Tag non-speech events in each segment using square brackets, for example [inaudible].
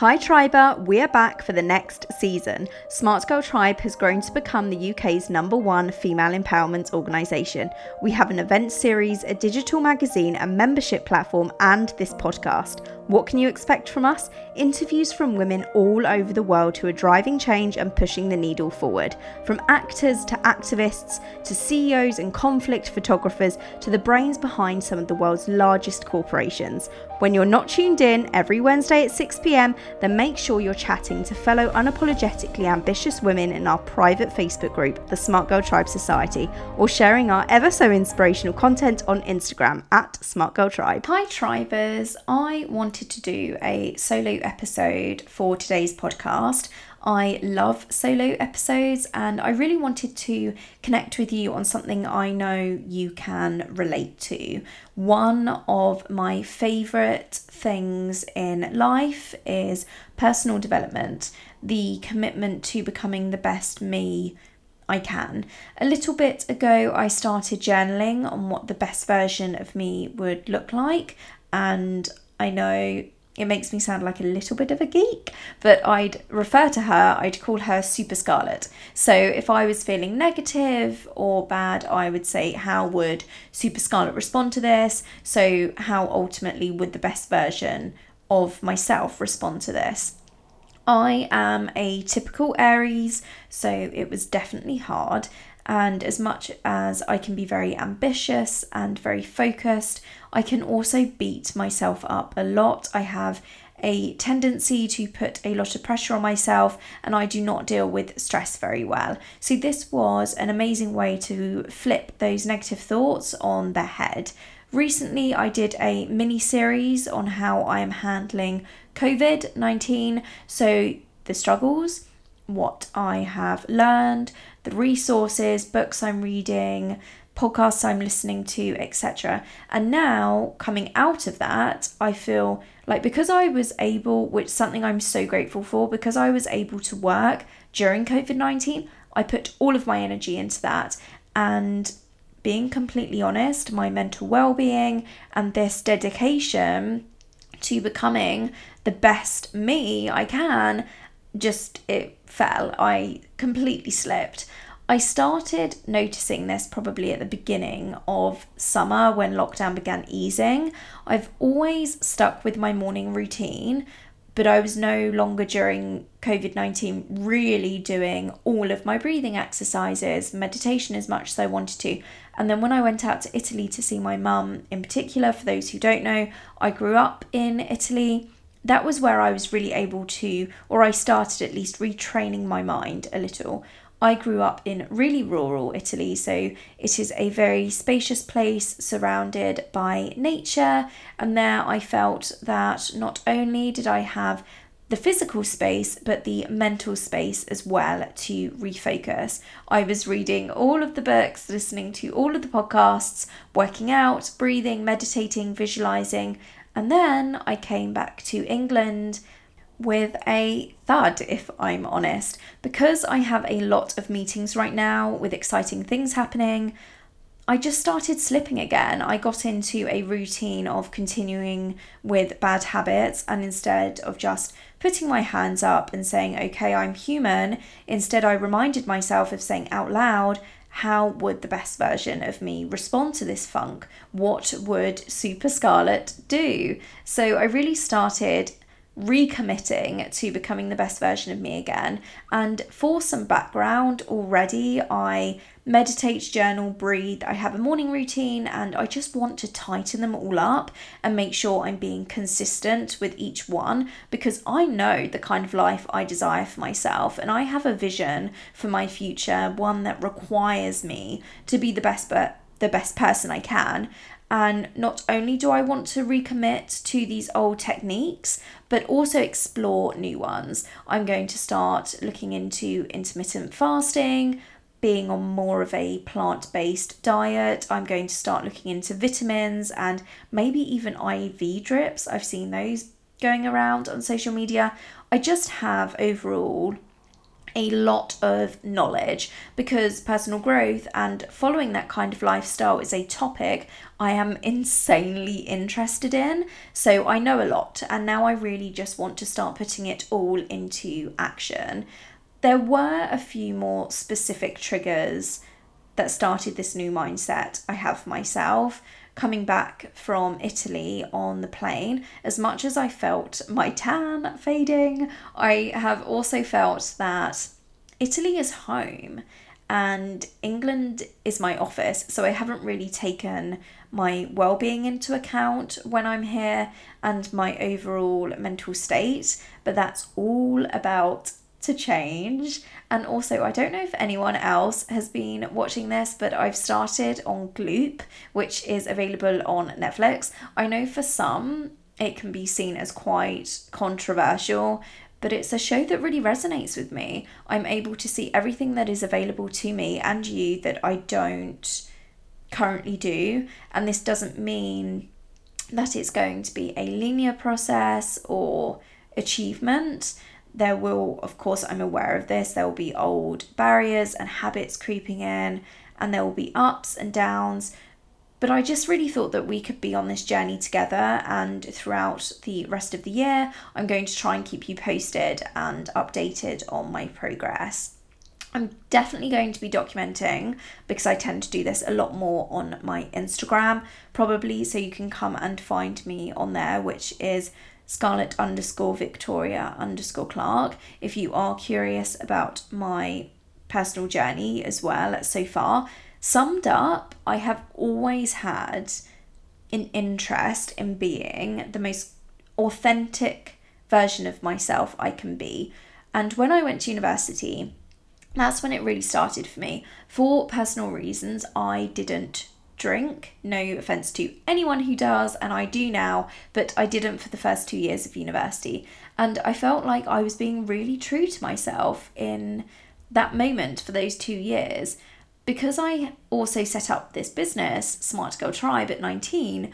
Hi Triber, we're back for the next season. Smart Girl Tribe has grown to become the UK's number one female empowerment organisation. We have an event series, a digital magazine, a membership platform, and this podcast. What can you expect from us? Interviews from women all over the world who are driving change and pushing the needle forward. From actors to activists to CEOs and conflict photographers to the brains behind some of the world's largest corporations. When you're not tuned in every Wednesday at 6 pm, then make sure you're chatting to fellow unapologetically ambitious women in our private Facebook group, the Smart Girl Tribe Society, or sharing our ever so inspirational content on Instagram at Smart Girl Tribe. Hi, Tribers. I wanted to do a solo episode for today's podcast. I love solo episodes and I really wanted to connect with you on something I know you can relate to. One of my favourite things in life is personal development, the commitment to becoming the best me I can. A little bit ago, I started journaling on what the best version of me would look like, and I know it makes me sound like a little bit of a geek, but I'd refer to her, I'd call her Super Scarlett. So if I was feeling negative or bad, I would say, How would Super Scarlett respond to this? So, how ultimately would the best version of myself respond to this? I am a typical Aries, so it was definitely hard. And as much as I can be very ambitious and very focused, I can also beat myself up a lot. I have a tendency to put a lot of pressure on myself and I do not deal with stress very well. So, this was an amazing way to flip those negative thoughts on their head. Recently, I did a mini series on how I am handling COVID 19. So, the struggles, what I have learned, the resources, books I'm reading, podcasts I'm listening to, etc. And now, coming out of that, I feel like because I was able, which something I'm so grateful for, because I was able to work during COVID 19, I put all of my energy into that. And being completely honest, my mental well being and this dedication to becoming the best me I can just it fell. I completely slipped. I started noticing this probably at the beginning of summer when lockdown began easing. I've always stuck with my morning routine, but I was no longer during COVID 19 really doing all of my breathing exercises, meditation as much as I wanted to. And then when I went out to Italy to see my mum, in particular, for those who don't know, I grew up in Italy that was where I was really able to, or I started at least retraining my mind a little. I grew up in really rural Italy, so it is a very spacious place surrounded by nature, and there I felt that not only did I have the physical space, but the mental space as well to refocus. I was reading all of the books, listening to all of the podcasts, working out, breathing, meditating, visualizing, and then I came back to England with a thud, if I'm honest. Because I have a lot of meetings right now with exciting things happening, I just started slipping again. I got into a routine of continuing with bad habits, and instead of just putting my hands up and saying, okay, I'm human, instead I reminded myself of saying out loud, how would the best version of me respond to this funk? What would Super Scarlett do? So I really started recommitting to becoming the best version of me again. And for some background, already I meditate, journal, breathe. I have a morning routine and I just want to tighten them all up and make sure I'm being consistent with each one because I know the kind of life I desire for myself and I have a vision for my future, one that requires me to be the best but the best person I can and not only do I want to recommit to these old techniques, but also explore new ones. I'm going to start looking into intermittent fasting, being on more of a plant based diet. I'm going to start looking into vitamins and maybe even IV drips. I've seen those going around on social media. I just have overall a lot of knowledge because personal growth and following that kind of lifestyle is a topic I am insanely interested in. So I know a lot, and now I really just want to start putting it all into action. There were a few more specific triggers that started this new mindset I have myself coming back from Italy on the plane, as much as I felt my tan fading, I have also felt that Italy is home and England is my office, so I haven't really taken my well being into account when I'm here and my overall mental state, but that's all about to change. And also, I don't know if anyone else has been watching this, but I've started on Goop, which is available on Netflix. I know for some it can be seen as quite controversial, but it's a show that really resonates with me. I'm able to see everything that is available to me and you that I don't currently do. And this doesn't mean that it's going to be a linear process or achievement there will, of course, I'm aware of this, there will be old barriers and habits creeping in, and there will be ups and downs. But I just really thought that we could be on this journey together, and throughout the rest of the year, I'm going to try and keep you posted and updated on my progress. I'm definitely going to be documenting because I tend to do this a lot more on my Instagram, probably. So you can come and find me on there, which is scarlett underscore victoria underscore clark. If you are curious about my personal journey as well so far summed up i have always had an interest in being the most authentic version of myself i can be. And when i went to university that's when it really started for me. For personal reasons i didn't drink. No offense to anyone who does, and I do now, but I didn't for the first two years of university. And I felt like I was being really true to myself in that moment for those two years. Because I also set up this business, Smart Girl Tribe, at 19,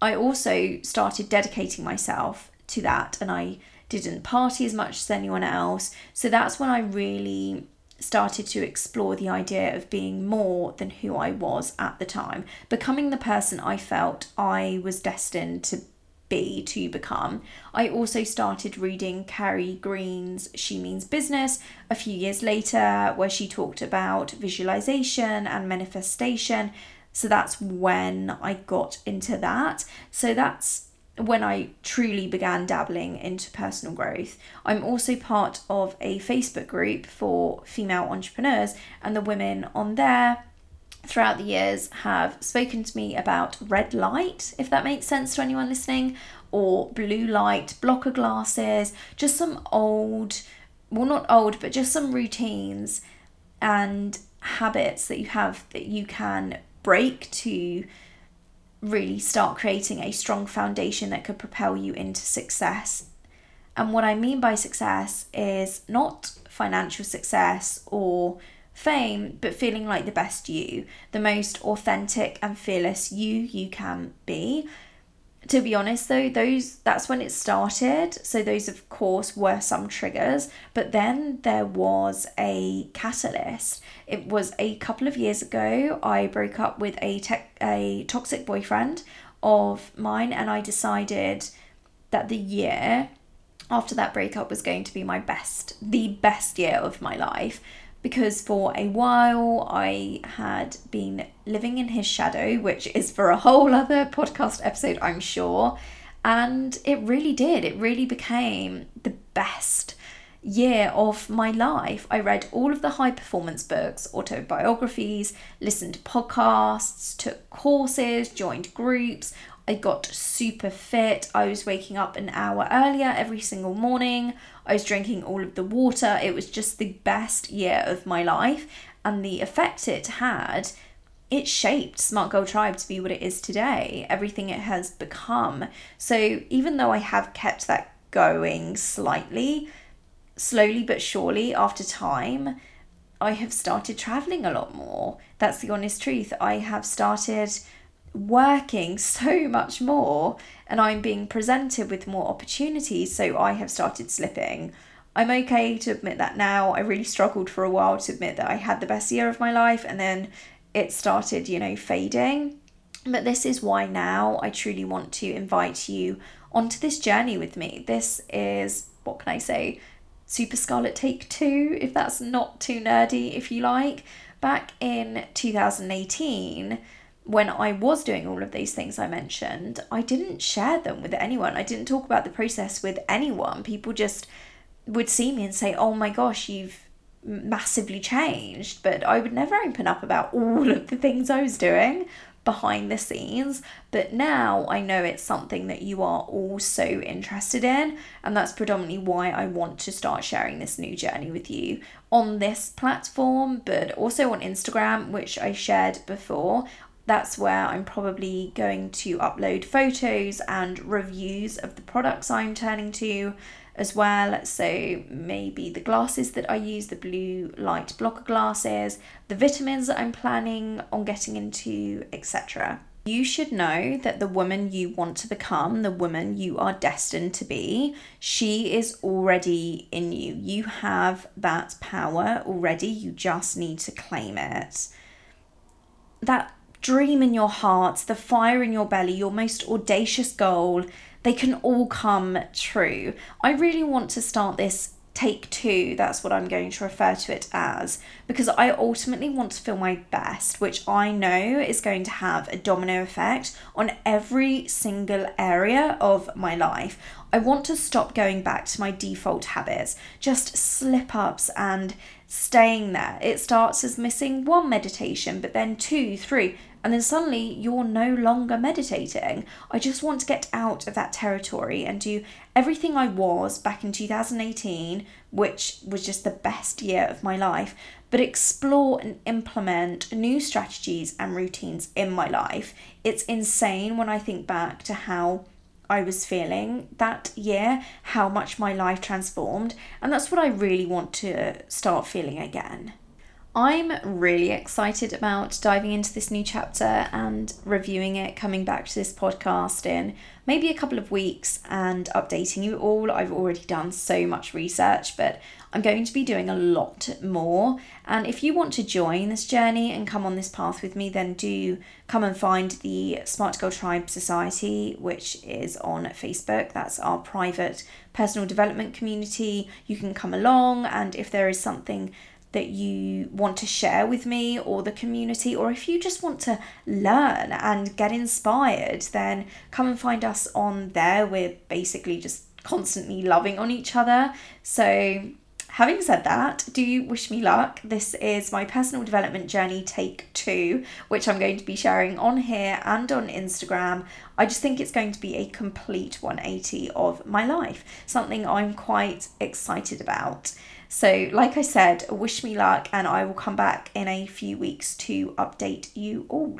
I also started dedicating myself to that and I didn't party as much as anyone else. So that's when I really started to explore the idea of being more than who I was at the time, becoming the person I felt I was destined to be to become. I also started reading Carrie Green's She Means Business a few years later, where she talked about visualization and manifestation. So that's when I got into that. So that's when I truly began dabbling into personal growth. I'm also part of a Facebook group for female entrepreneurs, and the women on there throughout the years have spoken to me about red light, if that makes sense to anyone listening, or blue light, blocker glasses, just some old, well, not old, but just some routines and habits that you have that you can break to really start creating a strong foundation that could propel you into success. And what I mean by success is not financial success or fame, but feeling like the best you, the most authentic and fearless you you can be to be honest though those that's when it started. So those of course were some triggers but then there was a catalyst. It was a couple of years ago i broke up with a tech, a toxic boyfriend of mine and i decided that the year after that breakup was going to be my best the best year of my life because for a while I had been living in his shadow, which is for a whole [laughs] other podcast episode, I'm sure. And it really did. It really became the best year of my life. I read all of the high performance books, autobiographies, listened to podcasts, took courses, joined groups. I got super fit. I was waking up an hour earlier every single morning. I was drinking all of the water. It was just the best year of my life. And the effect it had, it shaped Smart Girl Tribe to be what it is today, everything it has become. So even though I have kept that going slightly, slowly but surely after time, I have started traveling a lot more. That's the honest truth. I have started working [laughs] so much more and I'm being presented with more opportunities. So I have started slipping I'm okay to admit that now. I really struggled for a while to admit that I had the best year of my life and then it started, you know, fading. But this is why now I truly want to invite you onto this journey with me. This is, what can I say, Super Scarlett Take Two, if that's not too nerdy, if you like. Back in 2018, when I was doing all of these things I mentioned, I didn't share them with anyone. I didn't talk about the process with anyone. People just would see me and say, Oh my gosh, you've massively changed. But I would never open up about all of the things I was doing behind the scenes. But now I know it's something that you are all so interested in. And that's predominantly why I want to start sharing this new journey with you on this platform, but also on Instagram, which I shared before that's where I'm probably going to upload photos and reviews of the products I'm turning to as well. So, maybe the glasses that I use, the blue light blocker glasses, the vitamins that I'm planning on getting into, etc. You should know that the woman you want to become, the woman you are destined to be, she is already in you. You have that power already, you just need to claim it. That dream in your heart, the fire in your belly, your most audacious goal, they can all come true. I really want to start this take two, that's what I'm going to refer to it as, because I ultimately want to feel my best, which I know is going to have a domino effect on every single area of my life. I want to stop going back to my default habits, just slip ups and staying there. It starts as missing one meditation, but then two, three, and then suddenly you're no longer meditating. I just want to get out of that territory and do everything I was back in 2018, which was just the best year of my life, but explore and implement new strategies and routines in my life. It's insane when I think back to how I was feeling that year, how much my life transformed, and that's what I really want to start feeling again. I'm really excited about diving into this new chapter and reviewing it, coming back to this podcast in maybe a couple of weeks and updating you all. I've already done so much research, but I'm going to be doing a lot more. And if you want to join this journey and come on this path with me, then do come and find the Smart Girl Tribe Society, which is on Facebook. That's our private personal development community. You can come along, and if there is something that you want to share with me or the community, or if you just want to learn and get inspired, then come and find us on there. We're basically just constantly loving on each other. So, having said that, do you wish me luck? This is my personal development journey, take two, which I'm going to be sharing on here and on Instagram. I just think it's going to be a complete 180 of my life, something I'm quite excited about. So, like I said, wish me luck, and I will come back in a few weeks to update you all.